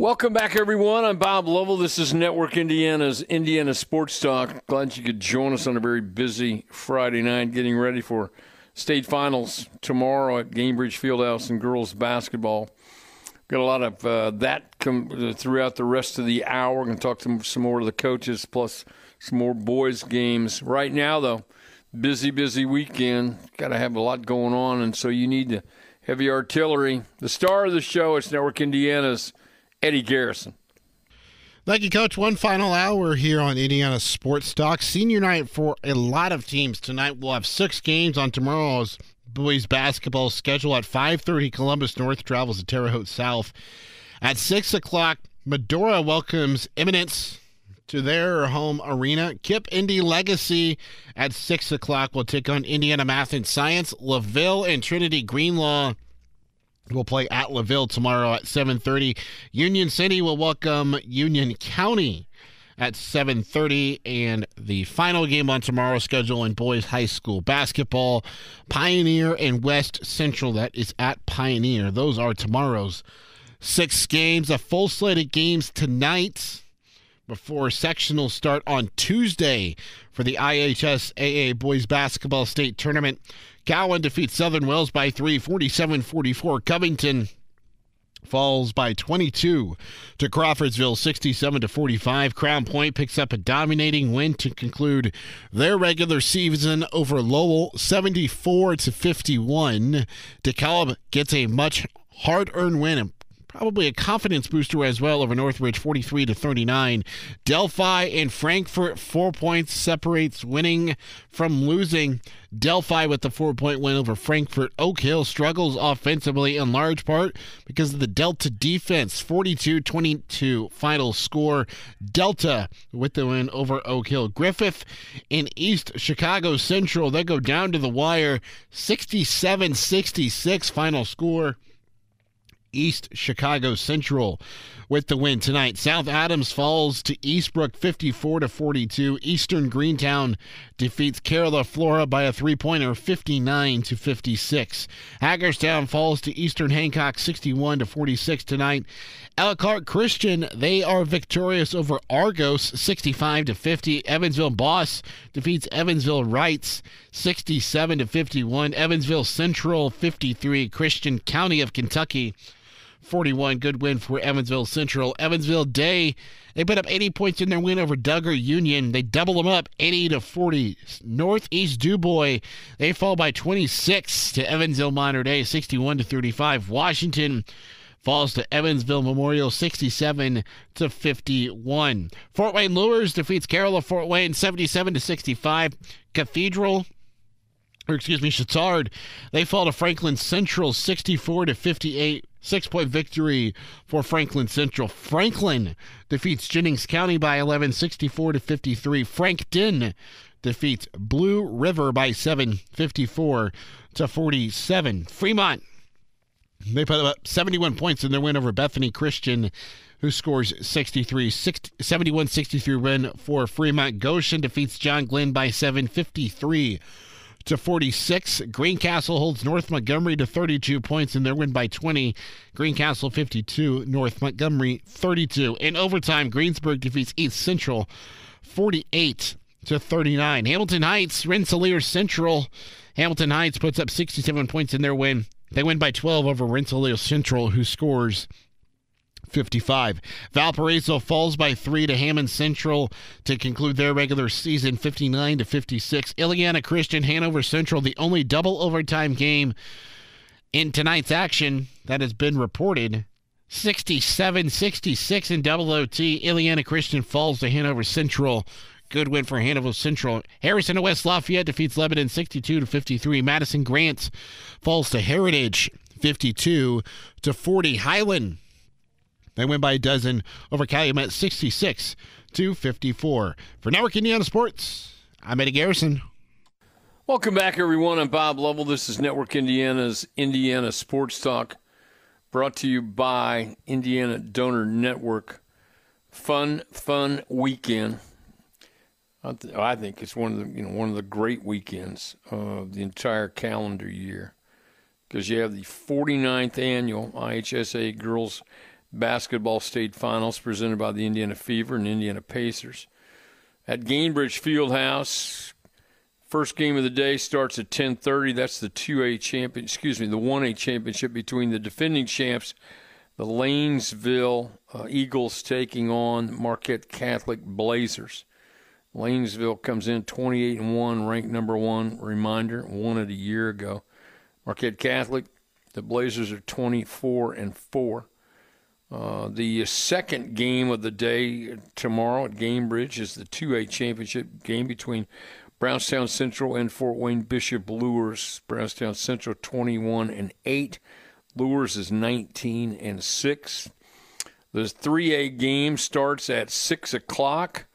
Welcome back, everyone. I'm Bob Lovell. This is Network Indiana's Indiana Sports Talk. Glad you could join us on a very busy Friday night, getting ready for state finals tomorrow at Gainbridge Fieldhouse in girls basketball. Got a lot of uh, that com- throughout the rest of the hour. We're going to talk to some more of the coaches, plus some more boys' games. Right now, though, busy, busy weekend. Got to have a lot going on, and so you need the heavy artillery. The star of the show is Network Indiana's Eddie Garrison. Thank you, Coach. One final hour here on Indiana Sports Talk. Senior night for a lot of teams tonight. We'll have six games on tomorrow's boys basketball schedule at 5.30 Columbus North travels to Terre Haute South. At 6 o'clock, Medora welcomes Eminence to their home arena. KIPP Indy Legacy at 6 o'clock will take on Indiana Math and Science. LaVille and Trinity Greenlawn will play at LaVille tomorrow at 7.30. Union City will welcome Union County at 7:30 and the final game on tomorrow's schedule in boys high school basketball Pioneer and West Central. That is at Pioneer. Those are tomorrow's six games. A full slate of games tonight before sectional start on Tuesday for the IHSAA boys basketball state tournament Cowan defeats Southern Wells by 3 47-44 Covington falls by 22 to Crawfordsville 67 to 45. Crown Point picks up a dominating win to conclude their regular season over Lowell 74 to 51. DeKalb gets a much hard-earned win probably a confidence booster as well over Northridge 43 to 39. Delphi and Frankfort 4 points separates winning from losing. Delphi with the 4-point win over Frankfort. Oak Hill struggles offensively in large part because of the Delta defense. 42-22 final score. Delta with the win over Oak Hill. Griffith in East Chicago Central they go down to the wire 67-66 final score. East Chicago Central with the win tonight. South Adams falls to Eastbrook 54 to 42. Eastern Greentown defeats Carroll Flora by a three-pointer 59 to 56. Hagerstown falls to Eastern Hancock 61 to 46 tonight. Elkhart Christian they are victorious over Argos 65 to 50. Evansville Bosse defeats Evansville Reitz 67 to 51. Evansville Central 53. Christian County of Kentucky 41. Good win for Evansville Central. Evansville Day, they put up 80 points in their win over Dugger Union. They double them up 80 to 40. Northeast Dubois, they fall by 26 to Evansville Mater Dei, 61 to 35. Washington falls to Evansville Memorial 67 to 51. Fort Wayne Luers defeats Carroll of Fort Wayne 77 to 65. Cathedral or excuse me, Chatard, they fall to Franklin Central 64 to 58. Six point victory for Franklin Central. Franklin defeats Jennings County by 11, 64 to 53. Frankton defeats Blue River by 7, 54 to 47. Fremont, they put up 71 points in their win over Bethany Christian, who scores 63, 71 63 win for Fremont. Goshen defeats John Glenn by 7, 53 to 46. Greencastle holds North Montgomery to 32 points in their win by 20. Greencastle 52, North Montgomery 32. In overtime, Greensburg defeats East Central 48 to 39. Hamilton Heights, Rensselaer Central. Hamilton Heights puts up 67 points in their win. They win by 12 over Rensselaer Central, who scores 55. Valparaiso falls by three to Hammond Central to conclude their regular season 59 to 56. Illiana Christian, Hanover Central, the only double overtime game in tonight's action that has been reported. 67 66 in double OT. Illiana Christian falls to Hanover Central. Good win for Hanover Central. Harrison and West Lafayette defeats Lebanon 62 to 53. Madison Grant falls to Heritage 52 to 40. Highland they win by a dozen over Calumet 66 to 54. For Network Indiana Sports, I'm Eddie Garrison. Welcome back, everyone. I'm Bob Lovell. This is Network Indiana's Indiana Sports Talk, brought to you by Indiana Donor Network. Fun, fun weekend. I think it's one of the you know one of the great weekends of the entire calendar year because you have the 49th annual IHSA Girls Basketball State Finals presented by the Indiana Fever and Indiana Pacers at Gainbridge Fieldhouse. First game of the day starts at 10:30. That's the 2A champion, excuse me, the 1A championship between the defending champs, the Lanesville uh, Eagles taking on Marquette Catholic Blazers. Lanesville comes in 28 and 1, ranked number 1. Reminder, won it a year ago. Marquette Catholic, the Blazers are 24 and 4. Uh, the second game of the day tomorrow at Gainbridge is the 2A championship game between Brownstown Central and Fort Wayne Bishop Luers. Brownstown Central 21 and 8. Luers is 19 and 6. The 3A game starts at 6 o'clock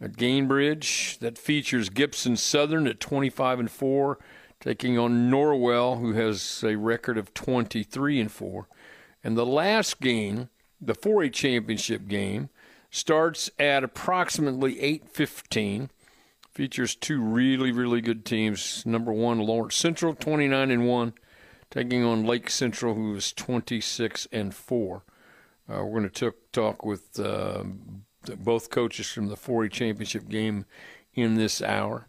at Gainbridge. That features Gibson Southern at 25 and 4, taking on Norwell, who has a record of 23 and 4. And the last game, the 4A championship game, starts at approximately 8:15 features two really, really good teams. Number one, Lawrence Central, 29 and 1, taking on Lake Central, who is 26 and 4. Uh, we're going to talk with uh, both coaches from the 4A championship game in this hour.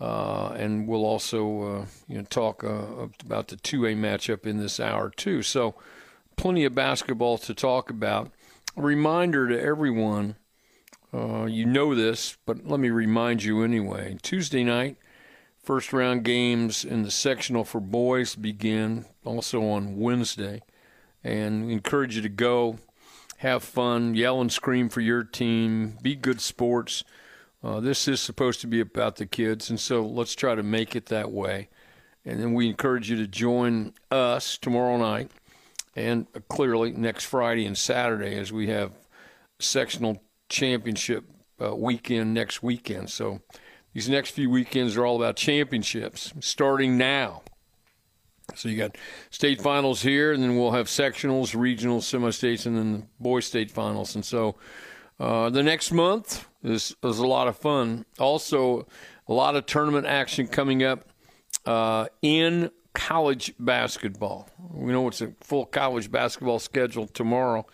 Uh, and we'll also, uh, you know, talk uh, about the 2A matchup in this hour too. So, plenty of basketball to talk about. A reminder to everyone uh, you know this, but let me remind you anyway. Tuesday night, first round games in the sectional for boys begin also on Wednesday. And we encourage you to go, have fun, yell and scream for your team, be good sports. Uh, this is supposed to be about the kids, and so let's try to make it that way. And then we encourage you to join us tomorrow night and clearly next Friday and Saturday as we have sectional championship uh, weekend next weekend. So these next few weekends are all about championships starting now. So you got state finals here, and then we'll have sectionals, regionals, semi-states, and then the boys state finals. And so uh, the next month is is a lot of fun. Also, a lot of tournament action coming up uh, in college basketball. We know it's a full college basketball schedule tomorrow,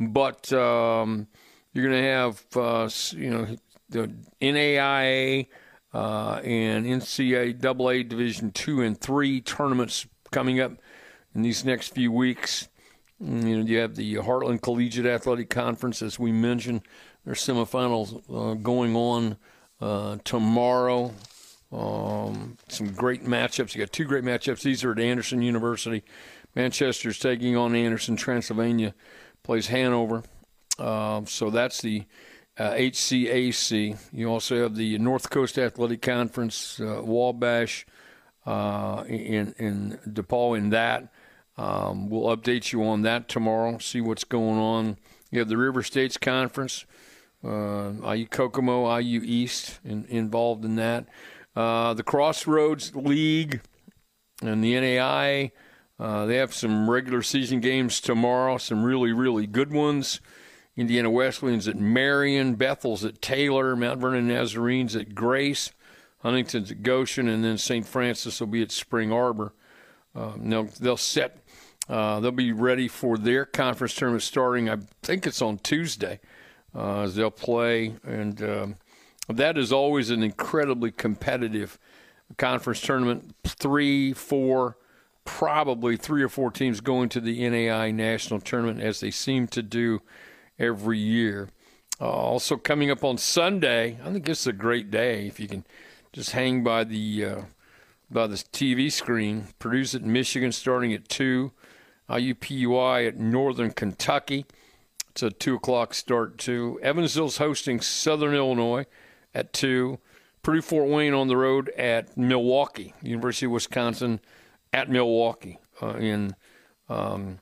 but um, you're going to have, uh, you know, the NAIA uh, and NCAA Division two and three tournaments coming up in these next few weeks. You know, you have the Heartland Collegiate Athletic Conference, as we mentioned. There's semifinals uh, going on uh, tomorrow. Um, some great matchups. You got two great matchups. These are at Anderson University. Manchester's taking on Anderson. Transylvania plays Hanover. Um, so that's the uh, HCAC. You also have the North Coast Athletic Conference, uh, Wabash uh, in in DePauw in that. Um, we'll update you on that tomorrow. See what's going on. You have the River States Conference, uh, IU Kokomo, IU East in, involved in that. Uh, the Crossroads League and the NAI. Uh, they have some regular season games tomorrow. Some really really good ones. Indiana Wesleyans at Marion, Bethel's at Taylor, Mount Vernon Nazarenes at Grace, Huntington's at Goshen, and then St. Francis will be at Spring Arbor. Um, they'll, they'll set, uh, they'll be ready for their conference tournament starting, I think it's on Tuesday, uh, as they'll play. And um, that is always an incredibly competitive conference tournament. Three, four, probably three or four teams going to the NAI national tournament as they seem to do every year. Uh, also coming up on Sunday, I think it's a great day if you can just hang by the uh, by the TV screen. Purdue's at Michigan starting at two. IUPUI at Northern Kentucky. It's a two o'clock start too. Evansville's hosting Southern Illinois at two. Purdue Fort Wayne on the road at Milwaukee. University of Wisconsin at Milwaukee uh, in um,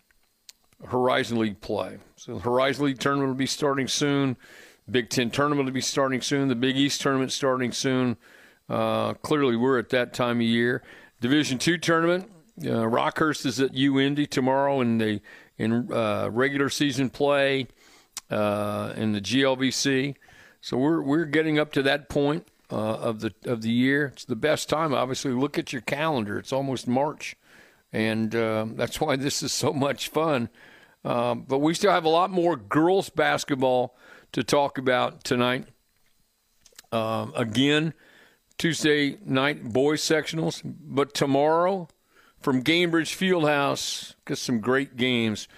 Horizon League play. So the Horizon League tournament will be starting soon. Big Ten tournament will be starting soon. The Big East tournament starting soon. Uh, clearly, we're at that time of year. Division two tournament. Uh, Rockhurst is at UIndy tomorrow in the in uh, regular season play uh, in the GLVC. So we're we're getting up to that point uh, of the of the year. It's the best time. Obviously, look at your calendar. It's almost March, and uh, that's why this is so much fun. Um, but we still have a lot more girls basketball to talk about tonight. Um, again, Tuesday night boys sectionals, but tomorrow from Gainbridge Fieldhouse, get some great games.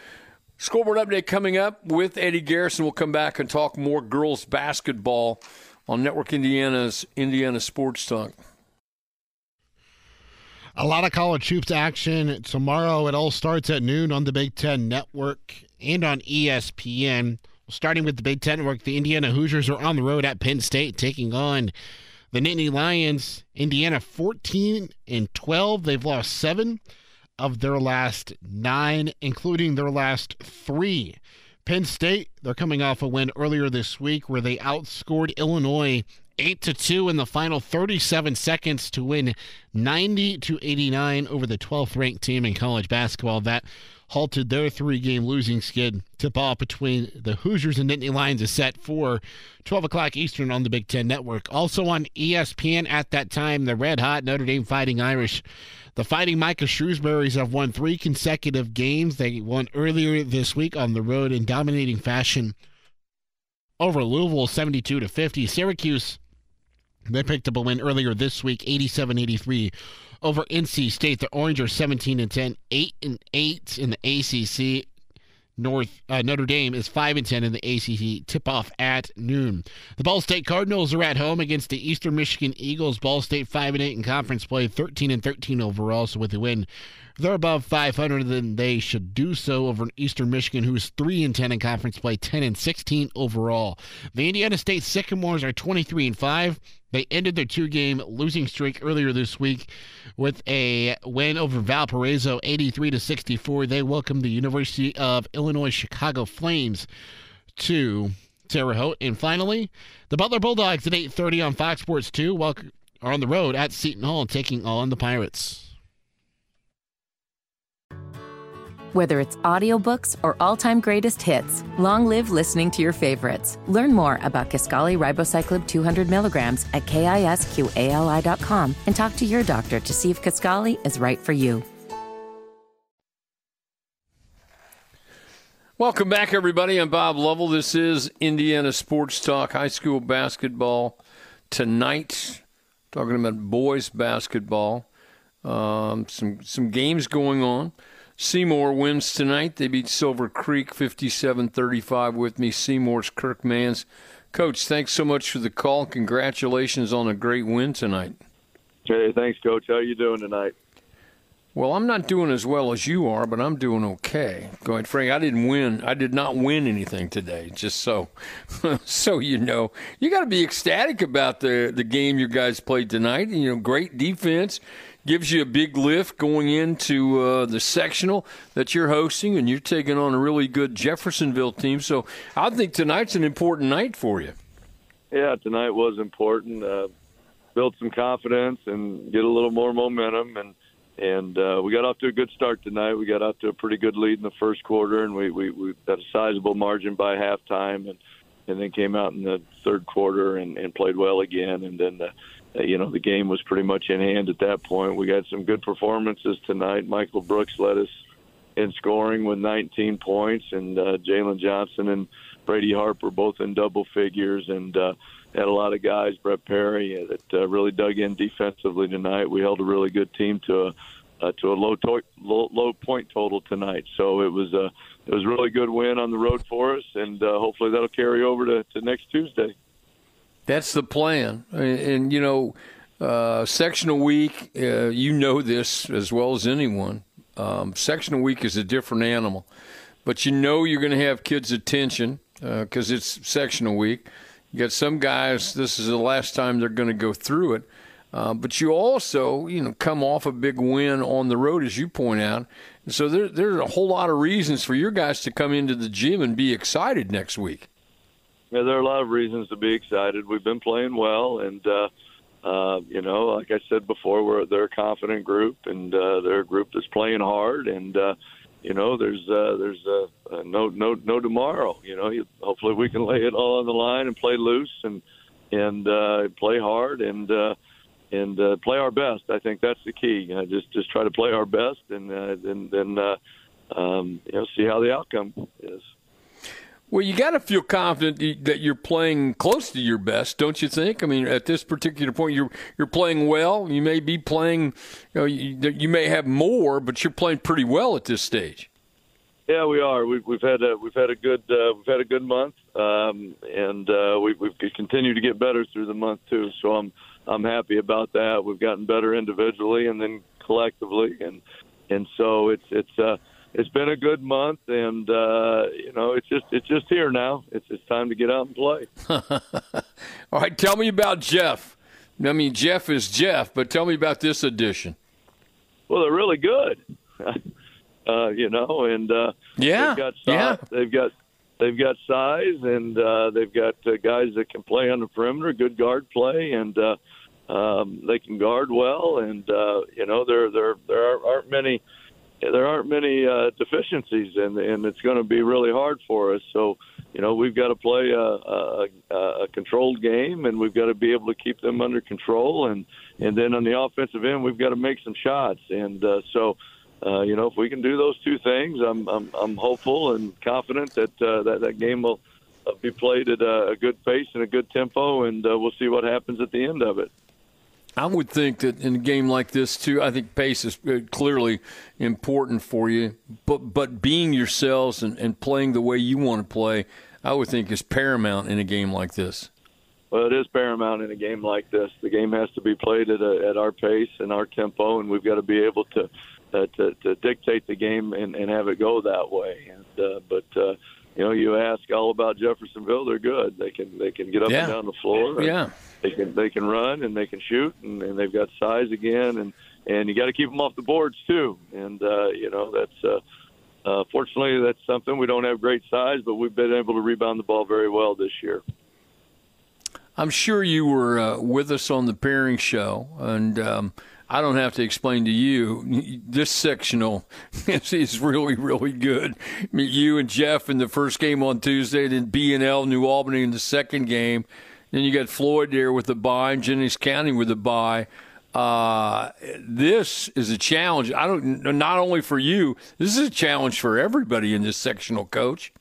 Scoreboard update coming up with Eddie Garrison. We'll come back and talk more girls basketball on Network Indiana's Indiana Sports Talk. A lot of college hoops action tomorrow. It all starts at noon on the Big Ten Network and on ESPN. Starting with the Big Ten Network, the Indiana Hoosiers are on the road at Penn State taking on the Nittany Lions. Indiana 14 and 12. They've lost seven of their last nine, including their last three. Penn State, they're coming off a win earlier this week where they outscored Illinois 8 to 2 in the final 37 seconds to win 90 to 89 over the 12th ranked team in college basketball. That halted their three game losing skid. Tip off between the Hoosiers and Nittany Lions is set for 12 o'clock Eastern on the Big Ten Network. Also on ESPN at that time, the red hot Notre Dame Fighting Irish. The Fighting Micah Shrewsberrys have won three consecutive games. They won earlier this week on the road in dominating fashion over Louisville 72 to 50. Syracuse they picked up a win earlier this week 87-83 over NC State. The Orange are 17 and 10, 8 and 8 in the ACC. North uh, Notre Dame is five and ten in the ACC. Tip off at noon. The Ball State Cardinals are at home against the Eastern Michigan Eagles. Ball State five and eight in conference play, thirteen and thirteen overall. So with the win, they're above 500. Then they should do so over Eastern Michigan, who's three and ten in conference play, 10 and 16 overall. The Indiana State Sycamores are 23 and five. They ended their two game losing streak earlier this week with a win over Valparaiso 83 to 64. They welcomed the University of Illinois Chicago Flames to Terre Haute. And finally, the Butler Bulldogs at 8:30 on Fox Sports 2 are on the road at Seton Hall taking on the Pirates. Whether it's audiobooks or all-time greatest hits, long live listening to your favorites. Learn more about Kisqali Ribociclib 200 milligrams at kisqali.com and talk to your doctor to see if Kisqali is right for you. Welcome back, everybody. I'm Bob Lovell. This is Indiana Sports Talk, high school basketball tonight. Talking about boys basketball. Um, some some games going on. Seymour wins tonight. They beat Silver Creek 57 35 with me. Seymour's Kirk Manns. Coach, thanks so much for the call. Congratulations on a great win tonight. Hey, thanks, Coach. How are you doing tonight? Well, I'm not doing as well as you are, but I'm doing okay. Going, Frank, I didn't win. I did not win anything today. Just so, so you know, you got to be ecstatic about the the game you guys played tonight. You know, great defense gives you a big lift going into uh, the sectional that you're hosting, and you're taking on a really good Jeffersonville team. So I think tonight's an important night for you. Yeah, tonight was important. Uh, build some confidence and get a little more momentum, and and uh, we got off to a good start tonight. We got off to a pretty good lead in the first quarter, and we we, we got a sizable margin by halftime, and and then came out in the third quarter and, and played well again, and then. The, you know the game was pretty much in hand at that point. We got some good performances tonight. Michael Brooks led us in scoring with 19 points, and uh, Jalen Johnson and Brady Harper both in double figures, and uh, had a lot of guys. Brett Perry that uh, really dug in defensively tonight. We held a really good team to a uh, to a low, to- low low point total tonight. So it was a it was a really good win on the road for us, and uh, hopefully that'll carry over to, to next Tuesday. That's the plan. And, and you know, uh, sectional week, uh, you know this as well as anyone. Um, sectional week is a different animal, but you know you're going to have kids' attention because uh, it's sectional week. You got some guys. This is the last time they're going to go through it. Uh, but you also, you know, come off a big win on the road, as you point out. And so there, there's a whole lot of reasons for your guys to come into the gym and be excited next week. Yeah, there are a lot of reasons to be excited. We've been playing well, and uh, uh, you know, like I said before, we're they're a confident group, and uh, they're a group that's playing hard, and uh, you know, there's uh, there's uh, uh, no no no tomorrow. You know, you, hopefully we can lay it all on the line and play loose and and uh, play hard and uh, and uh, play our best. I think that's the key. Uh, just just try to play our best and uh, then then uh, um, you know see how the outcome is. Well, you got to feel confident that you're playing close to your best, don't you think? I mean, at this particular point, you're you're playing well. You may be playing, you know, you, you may have more, but you're playing pretty well at this stage. Yeah, we are. We've, we've had a we've had a good uh, we've had a good month, um, and uh, we, we've continued to get better through the month too. So I'm I'm happy about that. We've gotten better individually and then collectively, and and so it's it's. Uh, it's been a good month, and uh, you know, it's just it's just here now. It's it's time to get out and play. All right, tell me about Jeff. I mean, Jeff is Jeff, but tell me about this edition. Well, they're really good, uh, you know, and uh, yeah, they've got size, yeah, they've got they've got size, and uh, they've got uh, guys that can play on the perimeter, good guard play, and uh, um, they can guard well, and uh, you know, there there there aren't many there aren't many uh, deficiencies, and and it's going to be really hard for us. So, you know, we've got to play a, a, a controlled game, and we've got to be able to keep them under control, and and then on the offensive end, we've got to make some shots. And uh, so, uh, you know, if we can do those two things, I'm I'm, I'm hopeful and confident that uh, that that game will uh, be played at a, good pace and a good tempo, and uh, we'll see what happens at the end of it. I would think that in a game like this too, I think pace is uh, clearly important for you. But but being yourselves and, and playing the way you want to play, I would think is paramount in a game like this. Well, it is paramount in a game like this. The game has to be played at a, at our pace and our tempo, and we've got to be able to uh, to, to dictate the game and, and have it go that way. And uh, but uh, you know, you ask all about Jeffersonville, they're good. They can they can get up yeah. and down the floor. Yeah they can they can run and they can shoot and, and they've got size again and and you got to keep them off the boards too and uh, you know that's uh, uh, fortunately that's something we don't have great size but we've been able to rebound the ball very well this year. I'm sure you were uh, with us on the pairing show and. Um, I don't have to explain to you. This sectional is really, really good. I mean, you and Jeff in the first game on Tuesday, then B and L New Albany in the second game. Then you got Floyd there with the bye, and Jennings County with the bye. Uh, this is a challenge. I don't not only for you. This is a challenge for everybody in this sectional, coach.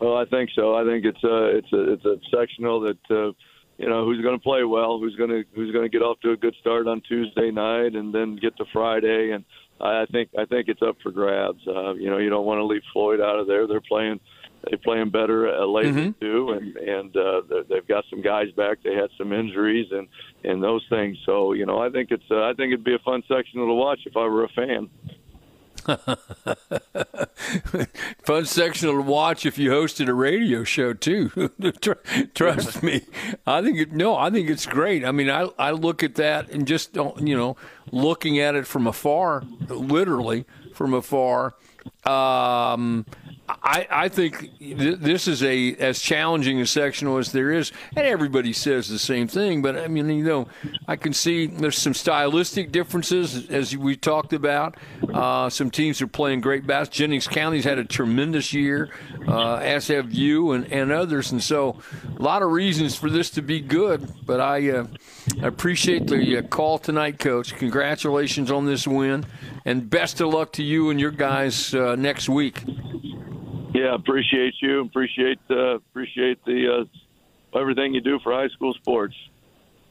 Well, I think so. I think it's a it's a it's a sectional that uh, you know who's going to play well, who's going to who's going to get off to a good start on Tuesday night, and then get to Friday. And I think I think it's up for grabs. Uh, you know, you don't want to leave Floyd out of there. They're playing they're playing better uh, lately mm-hmm. too, and and uh, they've got some guys back. They had some injuries and and those things. So you know, I think it's uh, I think it'd be a fun section to watch if I were a fan. Fun section to watch if you hosted a radio show too. Trust me, I think it. No, I think it's great. I mean, I I look at that and just don't you know, looking at it from afar, literally from afar. Um, I, I think th- this is a as challenging a sectional as there is, and everybody says the same thing. But I mean, you know, I can see there's some stylistic differences as we talked about. Uh, some teams are playing great basketball. Jennings County's had a tremendous year, uh, as have you and, and others, and so a lot of reasons for this to be good. But I, uh, I appreciate the uh, call tonight, Coach. Congratulations on this win, and best of luck to you and your guys uh, next week. Yeah, appreciate you. Appreciate uh, appreciate the uh, everything you do for high school sports.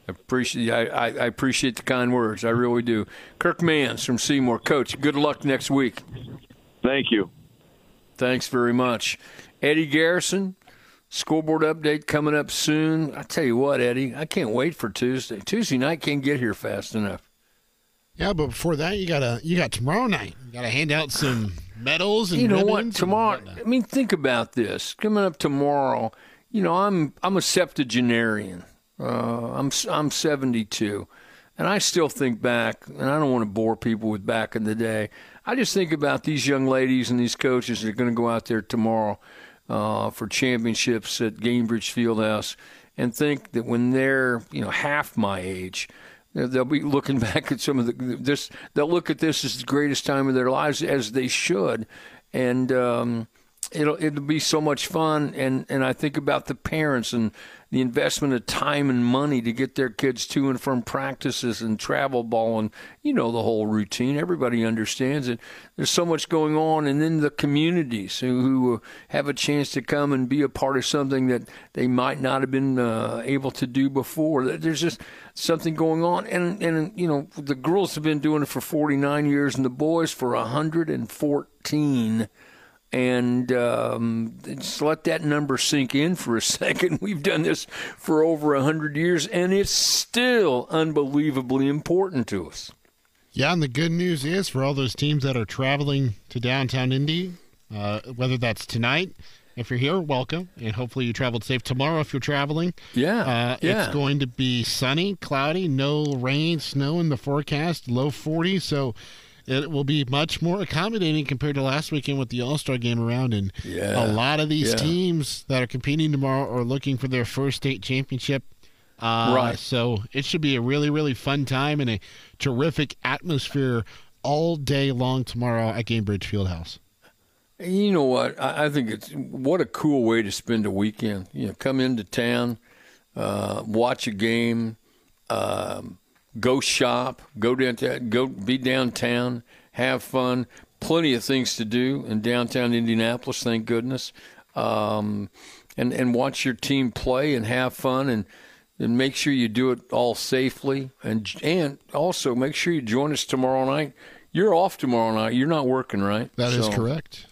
Appreciate I, I, I, appreciate the kind words. I really do. Kirk Manns from Seymour, Coach. Good luck next week. Thank you. Thanks very much, Eddie Garrison. Scoreboard update coming up soon. I tell you what, Eddie, I can't wait for Tuesday. Tuesday night can't get here fast enough. Yeah, but before that, you gotta you got tomorrow night. You gotta hand out some medals and you know what tomorrow i mean think about this coming up tomorrow you know i'm i'm a septuagenarian uh, i'm i'm 72 and i still think back and i don't want to bore people with back in the day i just think about these young ladies and these coaches that are going to go out there tomorrow uh, for championships at Gainbridge Fieldhouse and think that when they're you know half my age, they'll be looking back at some of the this. They'll look at this as the greatest time of their lives, as they should, and. Um, it'll it'll be so much fun and and I think about the parents and the investment of time and money to get their kids to and from practices and travel ball and you know the whole routine. Everybody understands it. There's so much going on and then the communities who, who have a chance to come and be a part of something that they might not have been uh, able to do before. There's just something going on and and you know the girls have been doing it for 49 years and the boys for 114 and um, just let that number sink in for a second. We've done this for over a hundred years, and it's still unbelievably important to us. Yeah, and the good news is for all those teams that are traveling to downtown Indy, uh, whether that's tonight, if you're here, welcome, and hopefully you traveled safe tomorrow if you're traveling. Yeah, uh, yeah. It's going to be sunny, cloudy, no rain, snow in the forecast, low 40. So it will be much more accommodating compared to last weekend with the All Star game around. And yeah. a lot of these yeah. teams that are competing tomorrow are looking for their first state championship. Uh, right. So it should be a really, really fun time and a terrific atmosphere all day long tomorrow at Gainbridge Fieldhouse. You know what? I, think it's what a cool way to spend a weekend. You know, come into town, uh, watch a game. Um, go shop, go downtown, go be downtown, have fun. Plenty of things to do in downtown Indianapolis, thank goodness. Um, and and watch your team play and have fun and and make sure you do it all safely and and also make sure you join us tomorrow night. You're off tomorrow night. You're not working, right? That so, is correct.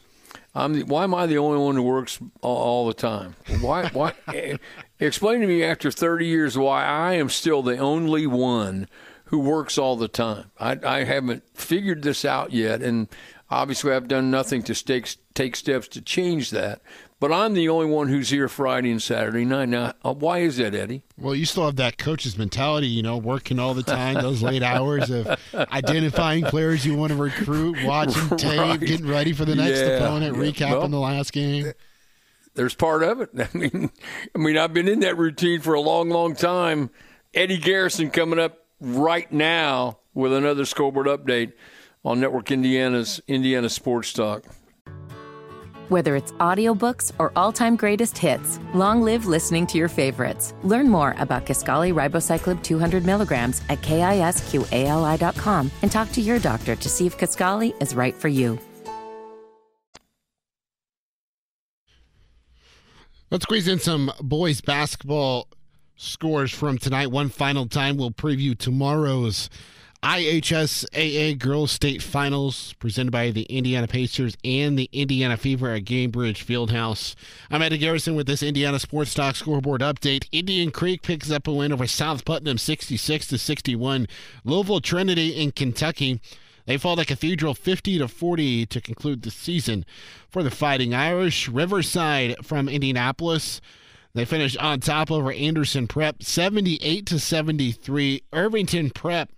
I'm the, why am I the only one who works all, all the time? Why? Why? explain to me after 30 years why I am still the only one who works all the time. I, I haven't figured this out yet, and obviously I've done nothing to take take steps to change that. But I'm the only one who's here Friday and Saturday night. Now, uh, why is that, Eddie? Well, you still have that coach's mentality, you know, working all the time, those late hours of identifying players you want to recruit, watching tape, getting ready for the next yeah. opponent, yeah. recapping well, the last game. There's part of it. I mean, I mean, I've been in that routine for a long, long time. Eddie Garrison coming up right now with another scoreboard update on Network Indiana's Indiana Sports Talk. Whether it's audiobooks or all-time greatest hits, long live listening to your favorites. Learn more about Kisqali Ribociclib 200 milligrams at kisqali.com and talk to your doctor to see if Kisqali is right for you. Let's squeeze in some boys basketball scores from tonight. One final time, we'll preview tomorrow's IHSAA Girls State Finals presented by the Indiana Pacers and the Indiana Fever at Gainbridge Fieldhouse. I'm Eddie Garrison with this Indiana Sports Talk scoreboard update. Indian Creek picks up a win over South Putnam 66 to 61. Louisville Trinity in Kentucky. They fall to Cathedral 50 to 40 to conclude the season. For the Fighting Irish, Riverside from Indianapolis they finished on top over Anderson Prep 78 to 73. Irvington Prep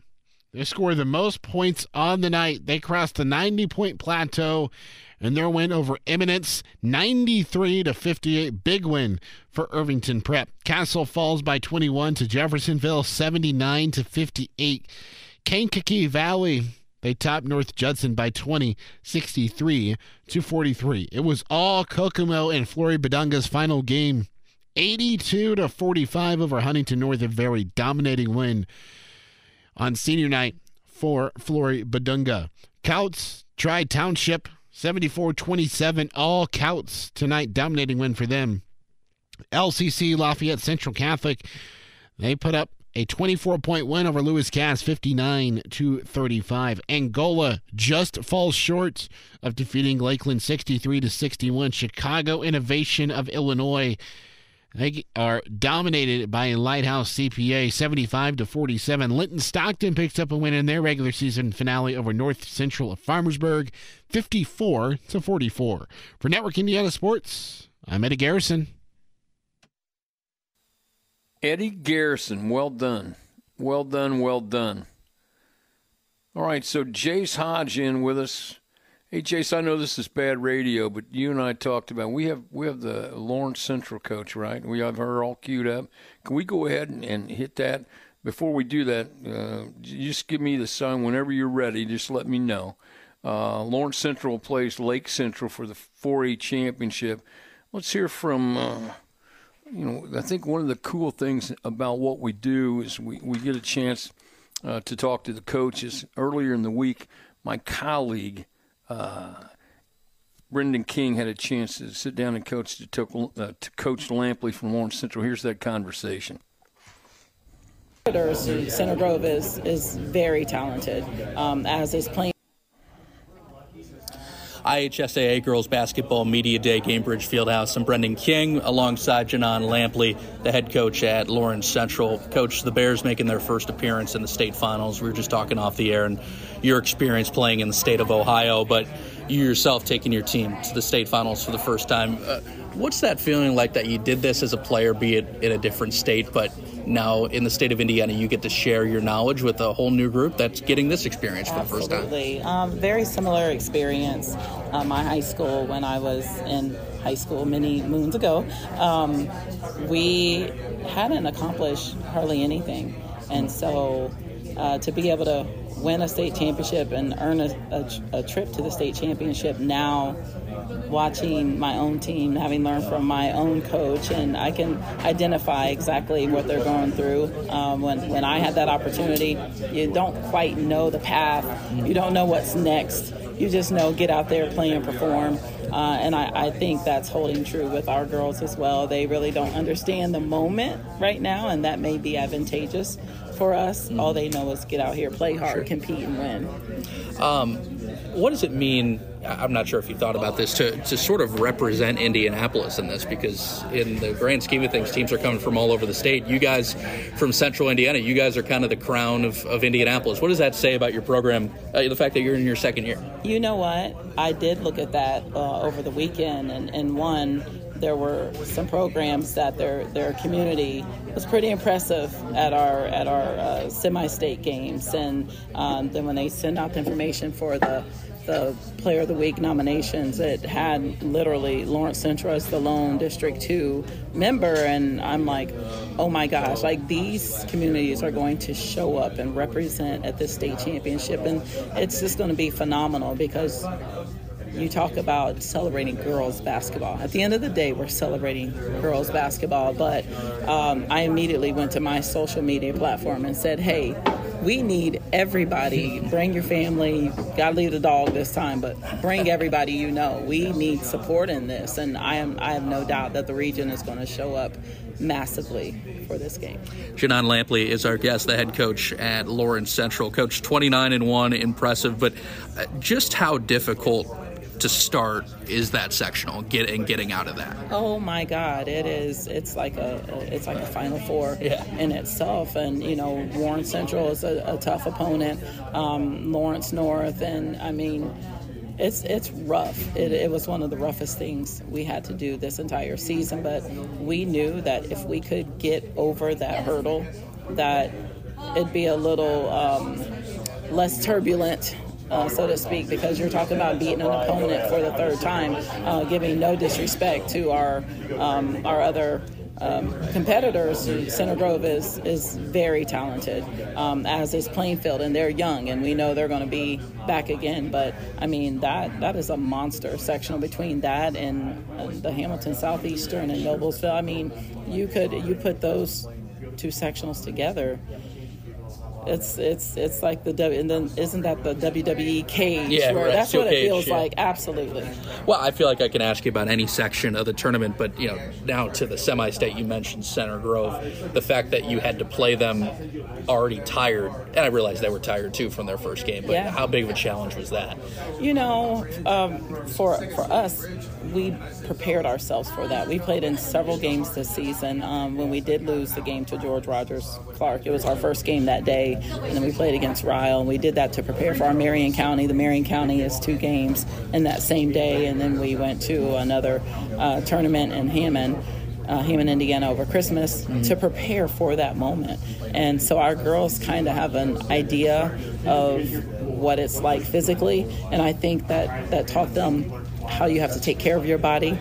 they scored the most points on the night. They crossed the 90 point plateau and their win over Eminence 93 to 58 big win for Irvington Prep. Castle falls by 21 to Jeffersonville 79 to 58. Kankakee Valley they topped North Judson by 20, 63 to 43. It was all Kokomo and Flory-Bidunga's final game 82 to 45 over Huntington North, a very dominating win on senior night for Flory-Bidunga. Kouts Tri Township 74 27, all Kouts tonight, dominating win for them. LCC Lafayette Central Catholic, they put up a 24 point win over Lewis Cass 59 to 35. Angola just falls short of defeating Lakeland 63 to 61. Chicago Innovation of Illinois they are dominated by Lighthouse CPA 75 to 47. Linton Stockton picks up a win in their regular season finale over North Central of Farmersburg 54 to 44. For Network Indiana Sports, I'm Eddie Garrison. Eddie Garrison, well done. Well done, well done. All right, so Jace Hodge in with us. Hey, Jace, I know this is bad radio, but you and I talked about we have we have the Lawrence Central coach, right? We have her all queued up. Can we go ahead and, and hit that? Before we do that, uh, just give me the sign whenever you're ready. Just let me know. Uh, Lawrence Central plays Lake Central for the 4A championship. Let's hear from. Uh, you know, I think one of the cool things about what we do is we, we get a chance uh, to talk to the coaches. Earlier in the week, my colleague uh, Brendan King had a chance to sit down and coach to, uh, to coach Lampley from Lawrence Central. Here's that conversation. Center Grove is is very talented, um, as is playing. IHSAA Girls Basketball Media Day, Gainbridge Fieldhouse. I'm Brendan King alongside Janon Lampley, the head coach at Lawrence Central. Coach, the Bears making their first appearance in the state finals. We were just talking off the air and your experience playing in the state of Ohio, but you yourself taking your team to the state finals for the first time. Uh, what's that feeling like that you did this as a player, be it in a different state, but now in the state of Indiana, you get to share your knowledge with a whole new group that's getting this experience for Absolutely. the first time. Absolutely. Um, very similar experience. Uh, my high school, when I was in high school many moons ago, um, we hadn't accomplished hardly anything. And so uh, to be able to win a state championship and earn a, a, a trip to the state championship now watching my own team, having learned from my own coach, and I can identify exactly what they're going through. Um, when when I had that opportunity, you don't quite know the path, you don't know what's next. You just know get out there, play and perform. Uh, and I, I, think that's holding true with our girls as well. They really don't understand the moment right now, and that may be advantageous for us. Mm-hmm. All they know is get out here, play hard, sure. compete, and win. Um, what does it mean? I'm not sure if you thought about this to, to sort of represent Indianapolis in this because, in the grand scheme of things, teams are coming from all over the state. You guys from central Indiana, you guys are kind of the crown of, of Indianapolis. What does that say about your program, uh, the fact that you're in your second year? You know what? I did look at that uh, over the weekend, and, and one, there were some programs that their their community was pretty impressive at our at our uh, semi-state games, and um, then when they send out the information for the the Player of the Week nominations, it had literally Lawrence Central as the lone District 2 member. And I'm like, oh my gosh, like these communities are going to show up and represent at this state championship. And it's just going to be phenomenal because you talk about celebrating girls basketball. At the end of the day, we're celebrating girls basketball. But um, I immediately went to my social media platform and said, hey, we need everybody. Bring your family. Got to leave the dog this time, but bring everybody you know. We need support in this, and I am I have no doubt that the region is going to show up massively for this game. Janon Lampley is our guest, the head coach at Lawrence Central. Coach 29 and 1, impressive, but uh, just how difficult to start is that sectional get and getting out of that oh my god it is it's like a, it's like a final four yeah. in itself and you know warren central is a, a tough opponent um, lawrence north and i mean it's it's rough. It, it, was one of the roughest things we had to do this entire season, but we knew that if we could get over that hurdle, that it'd be a little um, less turbulent uh, so to speak, because you're talking about beating an opponent for the third time, uh, giving no disrespect to our um, our other um, competitors. Center Grove is is very talented, um, as is Plainfield, and they're young, and we know they're going to be back again. But I mean that that is a monster sectional between that and, and the Hamilton Southeastern and Noblesville. I mean, you could you put those two sectionals together it's it's it's like the W, and then isn't that the WWE cage? Yeah, right. That's what cage, it feels yeah. like. Absolutely. Well, I feel like I can ask you about any section of the tournament, but you know, now to the semi-state, you mentioned Center Grove. The fact that you had to play them already tired, and I realized they were tired too from their first game. But yeah. how big of a challenge was that? You know, um, for for us, we prepared ourselves for that. We played in several games this season. Um, when we did lose the game to George Rogers Clark, it was our first game that day, and then we played against Ryle. And we did that to prepare for our Marion County. The Marion County is two games in that same day, and then we went to another uh, tournament in Hammond uh, Hammond, Indiana over Christmas mm-hmm. to prepare for that moment. And so our girls kind of have an idea of what it's like physically, and I think that that taught them how you have to take care of your body.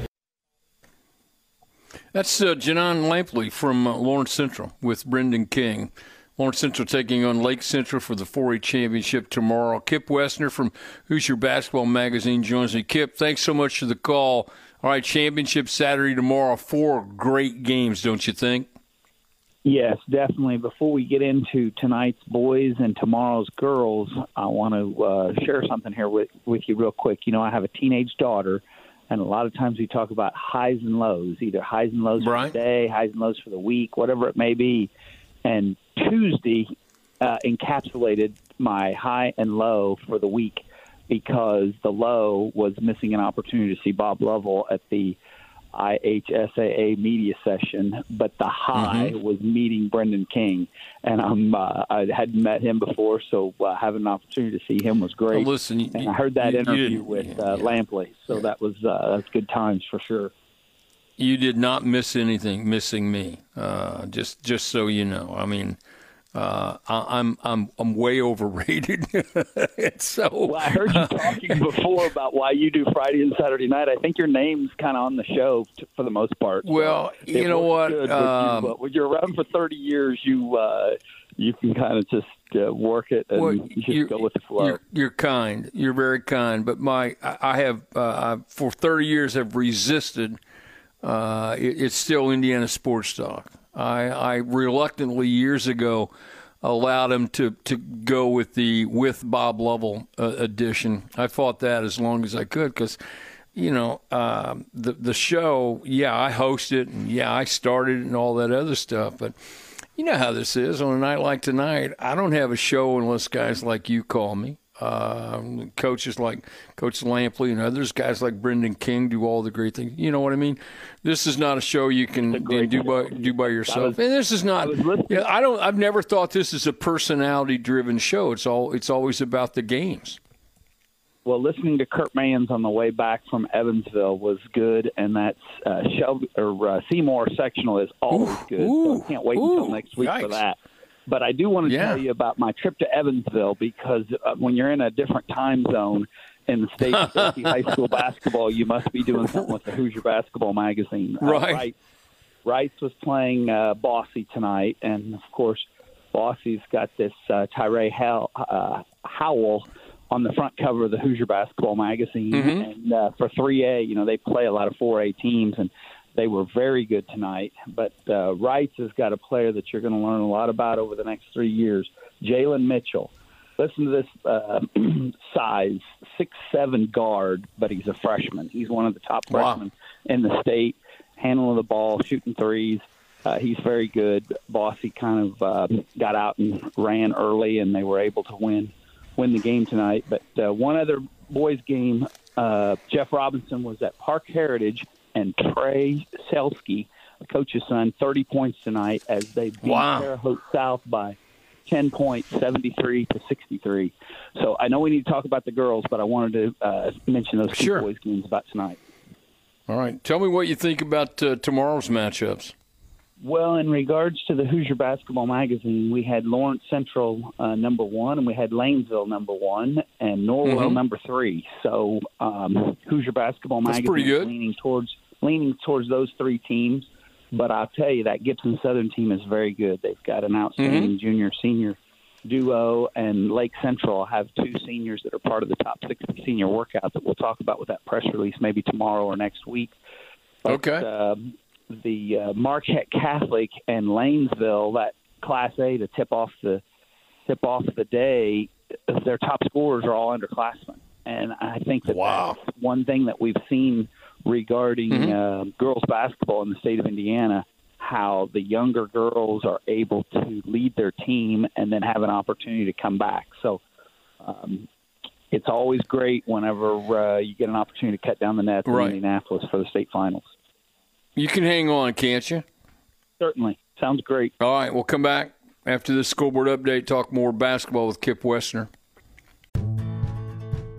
That's uh, Janon Lampley from uh, Lawrence Central with Brendan King. Lawrence Central taking on Lake Central for the 4A championship tomorrow. Kip Wesner from Hoosier Basketball Magazine joins me. Kip, thanks so much for the call. All right, championship Saturday tomorrow. Four great games, don't you think? Yes, definitely. Before we get into tonight's boys and tomorrow's girls, I want to uh, share something here with, with you real quick. You know, I have a teenage daughter, and a lot of times we talk about highs and lows, either highs and lows right. for the day, highs and lows for the week, whatever it may be. And Tuesday uh, encapsulated my high and low for the week because the low was missing an opportunity to see Bob Lovell at the IHSAA media session, but the high mm-hmm. was meeting Brendan King, and I'm uh, I hadn't met him before, so uh, having an opportunity to see him was great. Well, listen, you, and I heard that you, interview you with uh, yeah. Lampley, so that was uh, that's good times for sure. You did not miss anything, missing me. Uh, just just so you know, I mean uh, I'm I'm I'm way overrated. so well, I heard you talking before about why you do Friday and Saturday night. I think your name's kind of on the show t- for the most part. Well, so you know what? Um, you, when you're around for 30 years, you uh, you can kind of just uh, work it and well, just go with the flow. You're, you're, kind. You're very kind. But my I have uh, for 30 years have resisted. Uh, it, it's still Indiana sports talk. I, I reluctantly years ago allowed him to, to go with the with Bob Lovell uh, edition. I fought that as long as I could because, you know, uh, the the show. Yeah, I host it and yeah, I started it and all that other stuff. But you know how this is on a night like tonight. I don't have a show unless guys like you call me. Um, coaches like Coach Lampley and others, guys like Brendan King do all the great things. You know what I mean? This is not a show you can do by do by yourself. Was, and this is not. I, you know, I don't. I've never thought this is a personality driven show. It's all. It's always about the games. Well, listening to Kirk Manns on the way back from Evansville was good, and that's uh, Shelby or uh, Seymour sectional is always ooh, good. Ooh, so I can't wait ooh, until next week yikes. for that. But I do want to yeah. tell you about my trip to Evansville because uh, when you're in a different time zone in the state of high school basketball, you must be doing something with the Hoosier Basketball Magazine. Uh, right. Rice, Rice was playing uh, Bosse tonight, and of course, Bosse's got this uh, Tyree How- uh, Howell on the front cover of the Hoosier Basketball Magazine. Mm-hmm. And uh, for 3A, you know, they play a lot of 4A teams, and they were very good tonight. But uh, Rice has got a player that you're going to learn a lot about over the next three years. Jalen Mitchell. Listen to this uh, size, six seven guard, but he's a freshman. He's one of the top freshmen wow. in the state, handling the ball, shooting threes. Uh, he's very good. Bosse kind of uh, got out and ran early, and they were able to win win the game tonight. But uh, one other boys game, uh, Jeff Robinson was at Park Heritage and Trey Selsky, coach's son, 30 points tonight as they beat wow. Terre Haute South by 10 points, 73 to 63. So I know we need to talk about the girls, but I wanted to uh, mention those two boys games about tonight. All right. Tell me what you think about uh, tomorrow's matchups. Well, in regards to the Hoosier Basketball Magazine, we had Lawrence Central uh, number one, and we had Lanesville number one, and Norwell mm-hmm. number three. So um, Hoosier Basketball Magazine is leaning towards leaning towards those three teams. But I'll tell you that Gibson Southern team is very good. They've got an outstanding mm-hmm. junior senior duo, and Lake Central have two seniors that are part of the top 60 senior workout that we'll talk about with that press release maybe tomorrow or next week. But, okay. Uh, the uh, Marquette Catholic and Lanesville, that Class A to tip off the tip off the day, their top scorers are all underclassmen, and I think that wow. that's one thing that we've seen regarding mm-hmm. uh, girls basketball in the state of Indiana. How the younger girls are able to lead their team and then have an opportunity to come back. So um, it's always great whenever uh, you get an opportunity to cut down the net in. Indianapolis for the state finals. You can hang on, can't you? Certainly. Sounds great. All right, we'll come back after this scoreboard update, talk more basketball with Kip Wesner.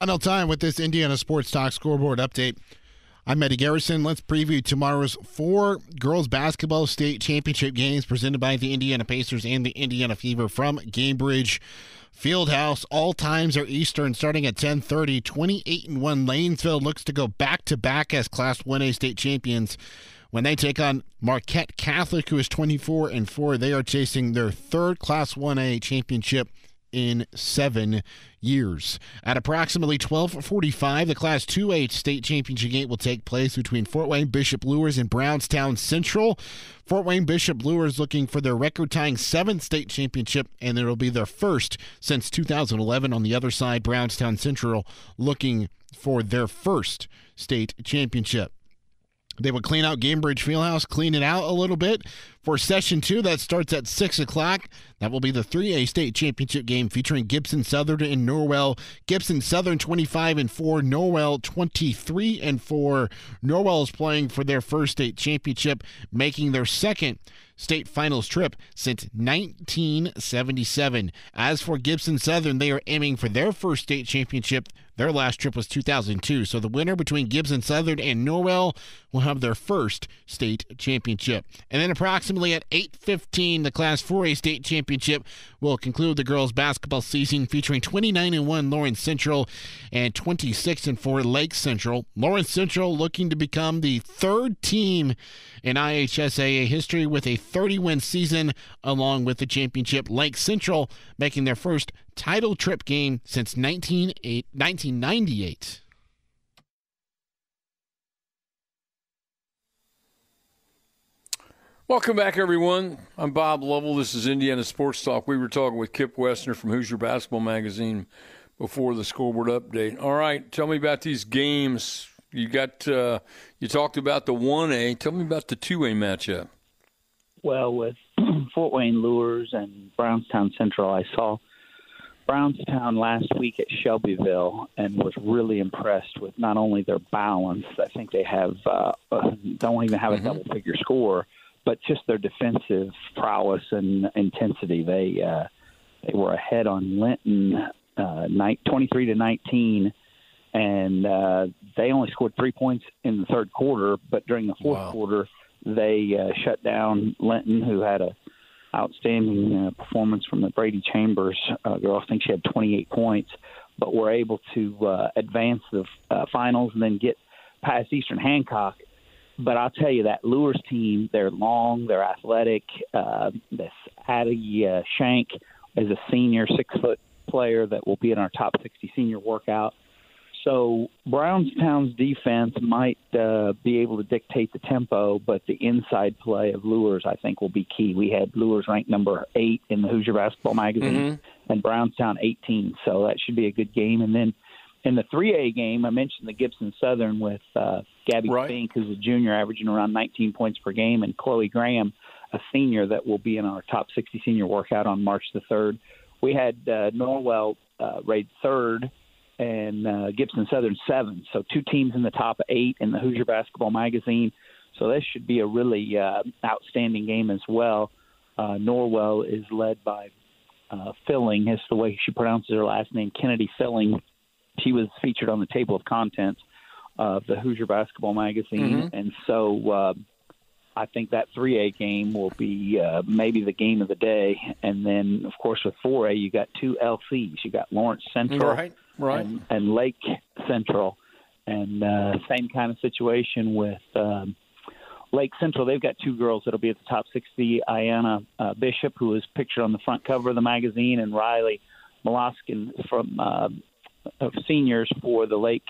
Final time with this Indiana Sports Talk scoreboard update. I'm Eddie Garrison. Let's preview tomorrow's four girls basketball state championship games presented by the Indiana Pacers and the Indiana Fever from Gainbridge Fieldhouse. All times are Eastern, starting at 10:30. 28 and one Lanesville looks to go back to back as Class 1A state champions. When they take on Marquette Catholic, who is 24 and 4, they are chasing their third Class 1A championship in seven years. At approximately 12:45, the Class 2A state championship game will take place between Fort Wayne Bishop Luers and Brownstown Central. Fort Wayne Bishop Luers looking for their record-tying seventh state championship, and it'll be their first since 2011. On the other side, Brownstown Central looking for their first state championship. They would clean out Gainbridge Fieldhouse, clean it out a little bit for session two. That starts at six o'clock. That will be the 3A state championship game featuring Gibson Southern and Norwell. Gibson Southern 25 and 4, Norwell 23 and 4. Norwell is playing for their first state championship, making their second state finals trip since 1977. As for Gibson Southern, they are aiming for their first state championship. Their last trip was 2002. So the winner between Gibson Southern and Norwell will have their first state championship. And then approximately at 8:15, the Class 4A state championship will conclude the girls basketball season featuring 29 and 1 Lawrence Central and 26 and 4 Lake Central. Lawrence Central looking to become the third team in IHSAA history with a 30 win season along with the championship. Lake Central making their first title trip game since 1998. Welcome back, everyone. I'm Bob Lovell. This is Indiana Sports Talk. We were talking with Kip Wesner from Hoosier Basketball Magazine before the scoreboard update. All right, tell me about these games. You got uh, you talked about the one A. Tell me about the two A matchup. Well, with Fort Wayne Luers and Brownstown Central, I saw Brownstown last week at Shelbyville and was really impressed with not only their balance. I think they have uh, don't even have a mm-hmm. double figure score but just their defensive prowess and intensity. They uh, they were ahead on Linton, uh, 23 to 19, and uh, they only scored three points in the third quarter. But during the fourth wow. quarter, they uh, shut down Linton, who had a outstanding uh, performance from the Brady Chambers uh, girl. I think she had 28 points, but were able to uh, advance the uh, finals and then get past Eastern Hancock but I'll tell you that Luers team, they're long, they're athletic. Uh, this Addie uh, Shank is a senior six foot player that will be in our top 60 senior workout. So Brownstown's defense might uh, be able to dictate the tempo, but the inside play of Luers, I think, will be key. We had Luers ranked number eight in the Hoosier Basketball Magazine, mm-hmm. and Brownstown 18, so that should be a good game. And then in the 3A game, I mentioned the Gibson Southern with uh, Gabby right. Fink, who's a junior, averaging around 19 points per game, and Chloe Graham, a senior that will be in our top 60 senior workout on March the 3rd. We had uh, Norwell uh, rated third and uh, Gibson Southern seven. So two teams in the top eight in the Hoosier Basketball Magazine. So this should be a really uh, outstanding game as well. Uh, Norwell is led by uh, Filling, is the way she pronounces her last name, Kennedy Filling she was featured on the table of contents of the Hoosier Basketball Magazine, mm-hmm. and so uh, I think that 3A game will be uh, maybe the game of the day. And then, of course, with 4A, you got two LCs. You got Lawrence Central right, right. And, and Lake Central, and uh, same kind of situation with. Um, Lake Central, they've got two girls that'll be at the top 60. Ayana uh, Bishop, who is pictured on the front cover of the magazine, and Riley Moloskin from uh, of seniors for the Lake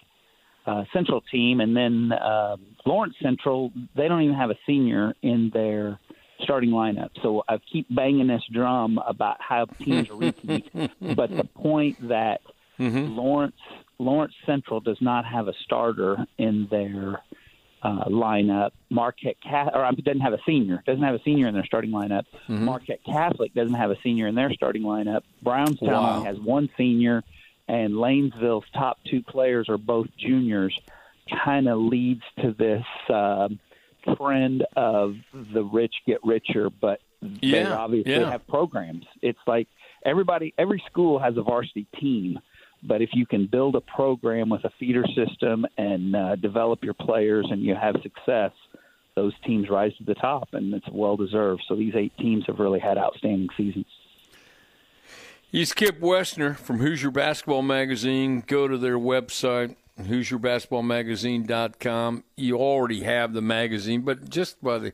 uh, Central team, and then uh, Lawrence Central. They don't even have a senior in their starting lineup. So I keep banging this drum about how teams are repeat, but the point that mm-hmm. Lawrence Lawrence Central does not have a starter in their uh, lineup. Marquette or um, doesn't have a senior. Doesn't have a senior in their starting lineup. Mm-hmm. Marquette Catholic doesn't have a senior in their starting lineup. Brownstown Wow. has one senior, and Lanesville's top two players are both juniors. Kind of leads to this um trend of the rich get richer, but they obviously yeah. have programs. It's like everybody, every school has a varsity team. But if you can build a program with a feeder system and uh, develop your players and you have success, those teams rise to the top, and it's well deserved. So these eight teams have really had outstanding seasons. He's Kip Wesner from Hoosier Basketball Magazine. Go to their website, HoosierBasketballMagazine.com. You already have the magazine, but just by the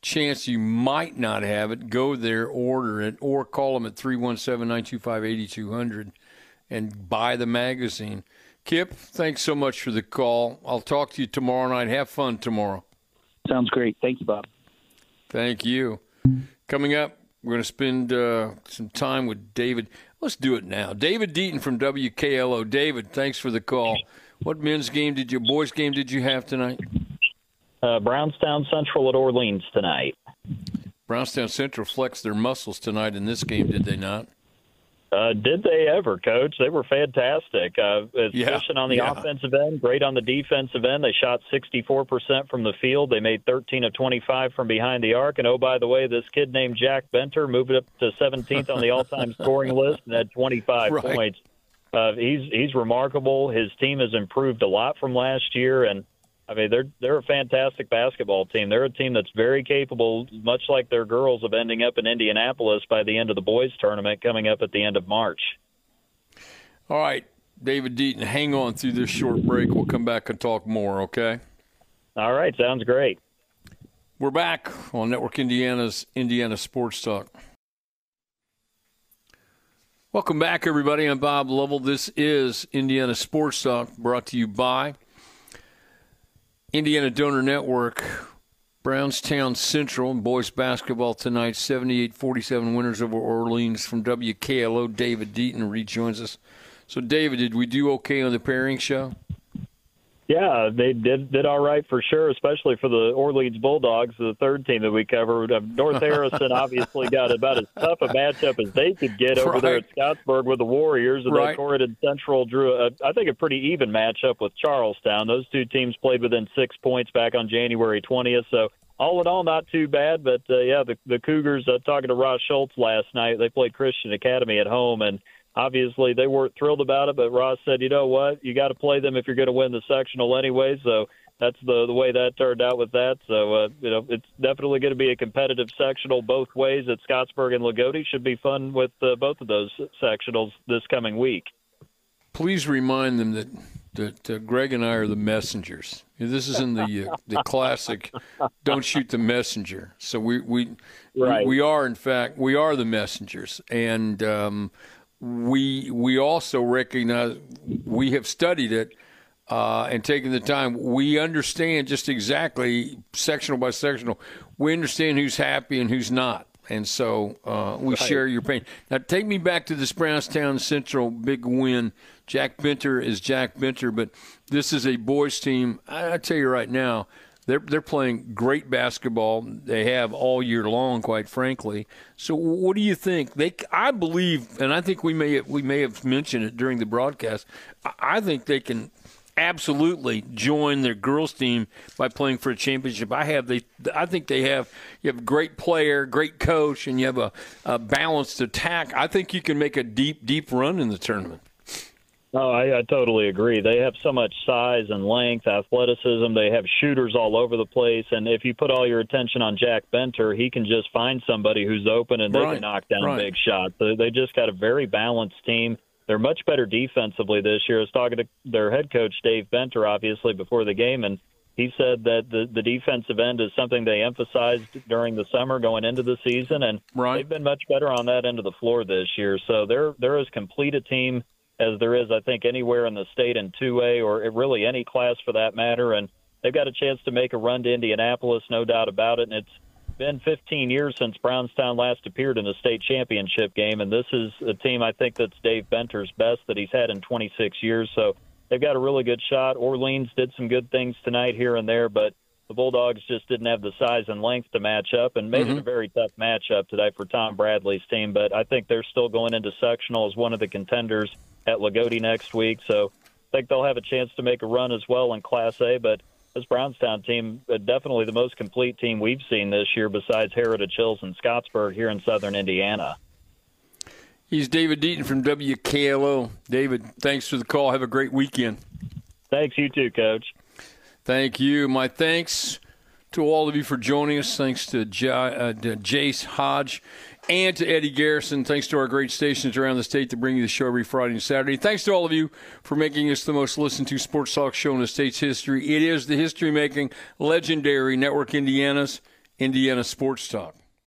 chance you might not have it, go there, order it, or call them at 317 925 8200 and buy the magazine. Kip, thanks so much for the call. I'll talk to you tomorrow night. Have fun tomorrow. Sounds great. Thank you, Bob. Thank you. Coming up, we're going to spend uh, some time with David. Let's do it now. David Deaton from WKLO. David, thanks for the call. What men's game did you, boys' game did you have tonight? Uh, Brownstown Central at Orleans tonight. Brownstown Central flexed their muscles tonight in this game, did they not? Uh, did they ever, Coach? They were fantastic. Uh, Yeah, efficient on the yeah. offensive end, great on the defensive end. They shot 64% from the field. They made 13 of 25 from behind the arc. And oh, by the way, this kid named Jack Benter moved up to 17th on the all-time scoring list and had 25 Right. points. Uh, he's he's remarkable. His team has improved a lot from last year, and I mean they're they're a fantastic basketball team. They're a team that's very capable, much like their girls, of ending up in Indianapolis by the end of the boys tournament coming up at the end of March. All right, David Deaton, hang on through this short break. We'll come back and talk more, okay? All right, sounds great. We're back on Network Indiana's Indiana Sports Talk. Welcome back, everybody. I'm Bob Lovell. This is Indiana Sports Talk, brought to you by Indiana Donor Network. Brownstown Central boys basketball tonight, 78-47 winners over Orleans from WKLO. David Deaton rejoins us. So, David, did we do okay on the pairing show? Yeah, they did did all right for sure, especially for the Orleans Bulldogs, the third team that we covered. Uh, North Harrison obviously got about as tough a matchup as they could get over there at Scottsburg with the Warriors, and Right. then Corydon Central drew, a, I think, a pretty even matchup with Charlestown. Those two teams played within six points back on January 20th, so all in all, not too bad. But uh, yeah, the the Cougars. Uh, talking to Ross Schultz last night, they played Christian Academy at home, and obviously they weren't thrilled about it. But Ross said, you know what, you got to play them if you're going to win the sectional anyway. So that's the the way that turned out with that. So uh, you know, it's definitely going to be a competitive sectional both ways at Scottsburg and Loogootee. Should be fun with uh, both of those sectionals this coming week. please remind them that that uh, Greg and I are the messengers. This is in the uh, the classic "Don't shoot the messenger." So we we, Right. we we are in fact we are the messengers, and um, we we also recognize we have studied it. Uh, and taken the time, we understand just exactly sectional by sectional. We understand who's happy and who's not, and so uh, we share your pain. Now, take me back to this Brownstown Central big win. Jack Benter is Jack Benter, but this is a boys team. I, I tell you right now, they're they're playing great basketball. They have all year long, quite frankly. So, what do you think? They, I believe, and I think we may we may have mentioned it during the broadcast. I, think they can absolutely join their girls team by playing for a championship. I have they I think they have you have a great player, great coach, and you have a, a balanced attack. I think you can make a deep deep run in the tournament. Oh, I, I totally agree. They have so much size and length, athleticism. They have shooters all over the place. And if you put all your attention on Jack Benter, he can just find somebody who's open and they Right, can knock down right. big shots. So they just got a very balanced team. They're much better defensively this year. I was talking to their head coach, Dave Benter, obviously, before the game, and he said that the, the defensive end is something they emphasized during the summer going into the season, and Right. they've been much better on that end of the floor this year. So they're they're as complete a team as there is, I think, anywhere in the state in 2A or really any class for that matter. And they've got a chance to make a run to Indianapolis, no doubt about it. And it's been 15 years since Brownstown last appeared in a state championship game, and this is a team I think that's Dave Benter's best that he's had in 26 years. So they've got a really good shot. Orleans did some good things tonight here and there, but the Bulldogs just didn't have the size and length to match up and made mm-hmm. it a very tough matchup today for Tom Bradley's team. But I think they're still going into sectional as one of the contenders at Loogootee next week. So I think they'll have a chance to make a run as well in Class A. But this Brownstown team, uh, definitely the most complete team we've seen this year besides Heritage Hills and Scottsburg here in southern Indiana. He's David Deaton from WKLO. David, thanks for the call. Have a great weekend. Thanks, you too, Coach. Thank you. My thanks to all of you for joining us. Thanks to, J- uh, to Jace Hodge and to Eddie Garrison. Thanks to our great stations around the state that bring you the show every Friday and Saturday. Thanks to all of you for making us the most listened to sports talk show in the state's history. It is the history making, legendary Network Indiana's Indiana Sports Talk.